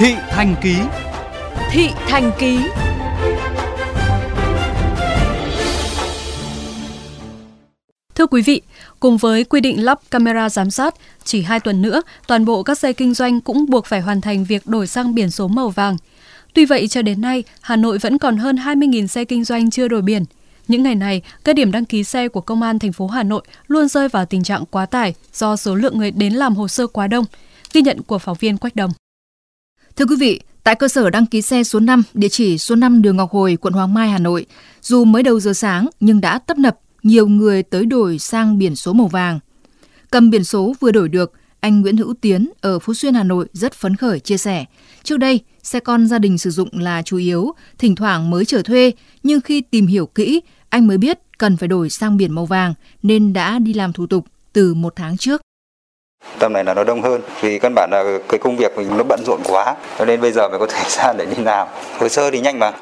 Thị Thành Ký Thị Thành Ký Thưa quý vị, cùng với quy định lắp camera giám sát, chỉ 2 tuần nữa, toàn bộ các xe kinh doanh cũng buộc phải hoàn thành việc đổi sang biển số màu vàng. Tuy vậy, cho đến nay, Hà Nội vẫn còn hơn 20.000 xe kinh doanh chưa đổi biển. Những ngày này, các điểm đăng ký xe của Công an thành phố Hà Nội luôn rơi vào tình trạng quá tải do số lượng người đến làm hồ sơ quá đông. Ghi nhận của phóng viên Quách Đồng. Thưa quý vị, tại cơ sở đăng ký xe số 5, địa chỉ số 5 đường Ngọc Hồi, quận Hoàng Mai, Hà Nội, dù mới đầu giờ sáng nhưng đã tấp nập nhiều người tới đổi sang biển số màu vàng. Cầm biển số vừa đổi được, anh Nguyễn Hữu Tiến ở Phú Xuyên, Hà Nội rất phấn khởi chia sẻ. Trước đây, xe con gia đình sử dụng là chủ yếu, thỉnh thoảng mới trở thuê, nhưng khi tìm hiểu kỹ, anh mới biết cần phải đổi sang biển màu vàng nên đã đi làm thủ tục từ một tháng trước. Tầm này là nó đông hơn vì căn bản là cái công việc mình nó bận rộn quá cho nên bây giờ mới có thời gian để đi làm. Hồ sơ thì nhanh mà.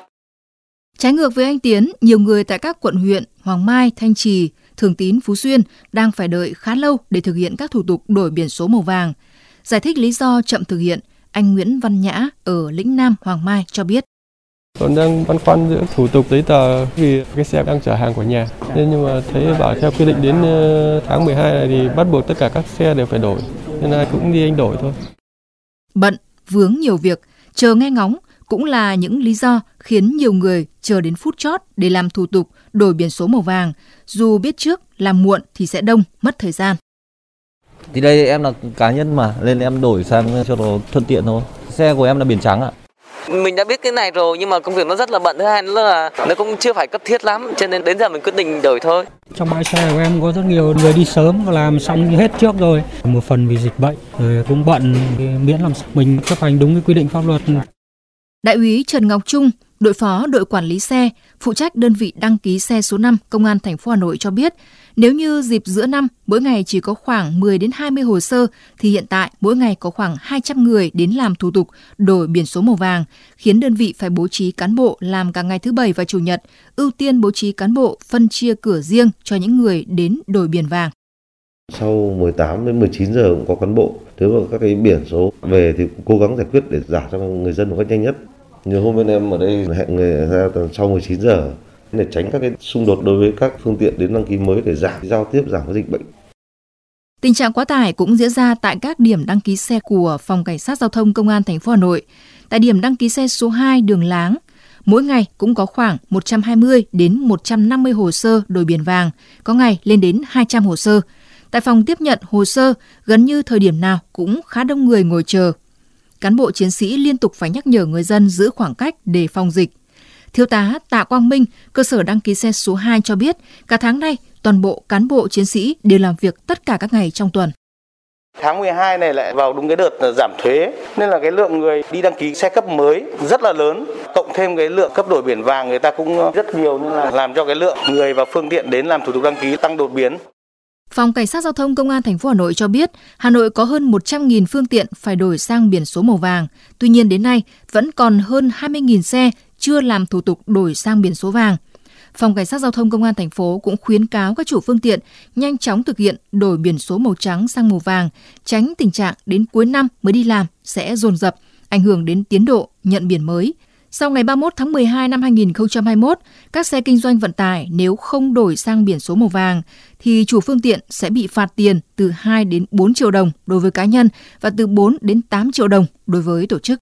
Trái ngược với anh Tiến, nhiều người tại các quận huyện Hoàng Mai, Thanh Trì, Thường Tín, Phú Xuyên đang phải đợi khá lâu để thực hiện các thủ tục đổi biển số màu vàng. Giải thích lý do chậm thực hiện, anh Nguyễn Văn Nhã ở Lĩnh Nam, Hoàng Mai cho biết. Còn đang băn khoăn giữa thủ tục giấy tờ vì cái xe đang chở hàng của nhà. Nên nhưng mà thấy bảo theo quy định đến ờ, tháng 12 này thì bắt buộc tất cả các xe đều phải đổi. Nên ai cũng đi anh đổi thôi. Bận, vướng nhiều việc, chờ nghe ngóng cũng là những lý do khiến nhiều người chờ đến phút chót để làm thủ tục đổi biển số màu vàng, dù biết trước làm muộn thì sẽ đông, mất thời gian. Thì đây em là cá nhân mà, nên em đổi sang cho nó thuận tiện thôi. Xe của em là biển trắng ạ. Mình đã biết cái này rồi nhưng mà công việc nó rất là bận thứ hai nữa là nó cũng chưa phải cấp thiết lắm cho nên đến giờ mình quyết định đổi thôi. Trong bãi xe của em có rất nhiều người đi sớm và làm xong hết trước rồi. Một phần vì dịch bệnh rồi cũng bận miễn làm mình chấp hành đúng cái quy định pháp luật. Đại úy Trần Ngọc Trung, đội phó đội quản lý xe, phụ trách đơn vị đăng ký xe số 5 Công an thành phố Hà Nội cho biết, nếu như dịp giữa năm mỗi ngày chỉ có khoảng 10 đến 20 hồ sơ thì hiện tại mỗi ngày có khoảng 200 người đến làm thủ tục đổi biển số màu vàng, khiến đơn vị phải bố trí cán bộ làm cả ngày thứ bảy và chủ nhật, ưu tiên bố trí cán bộ phân chia cửa riêng cho những người đến đổi biển vàng. Sau 18 đến 19 giờ cũng có cán bộ, nếu mà các cái biển số về thì cũng cố gắng giải quyết để giả cho người dân một cách nhanh nhất. Như hôm bên em ở đây hẹn người ra sau 19 giờ để tránh các cái xung đột đối với các phương tiện đến đăng ký mới để giảm giao tiếp giảm cái dịch bệnh. Tình trạng quá tải cũng diễn ra tại các điểm đăng ký xe của Phòng Cảnh sát Giao thông Công an thành phố Hà Nội. Tại điểm đăng ký xe số 2 đường Láng, mỗi ngày cũng có khoảng 120 đến 150 hồ sơ đổi biển vàng, có ngày lên đến 200 hồ sơ. Tại phòng tiếp nhận hồ sơ, gần như thời điểm nào cũng khá đông người ngồi chờ. Cán bộ chiến sĩ liên tục phải nhắc nhở người dân giữ khoảng cách để phòng dịch. Thiếu tá Tạ Quang Minh, cơ sở đăng ký xe số 2 cho biết, cả tháng nay, toàn bộ cán bộ chiến sĩ đều làm việc tất cả các ngày trong tuần. Tháng 12 này lại vào đúng cái đợt giảm thuế nên là cái lượng người đi đăng ký xe cấp mới rất là lớn. Cộng thêm cái lượng cấp đổi biển vàng người ta cũng rất nhiều nên là làm cho cái lượng người và phương tiện đến làm thủ tục đăng ký tăng đột biến. Phòng Cảnh sát Giao thông Công an thành phố Hà Nội cho biết, Hà Nội có hơn 100.000 phương tiện phải đổi sang biển số màu vàng. Tuy nhiên đến nay vẫn còn hơn 20.000 xe chưa làm thủ tục đổi sang biển số vàng. Phòng Cảnh sát Giao thông Công an thành phố cũng khuyến cáo các chủ phương tiện nhanh chóng thực hiện đổi biển số màu trắng sang màu vàng, tránh tình trạng đến cuối năm mới đi làm sẽ dồn dập, ảnh hưởng đến tiến độ nhận biển mới. Sau ngày 31 tháng 12 năm 2021, các xe kinh doanh vận tải nếu không đổi sang biển số màu vàng thì chủ phương tiện sẽ bị phạt tiền từ 2 đến 4 triệu đồng đối với cá nhân và từ 4 đến 8 triệu đồng đối với tổ chức.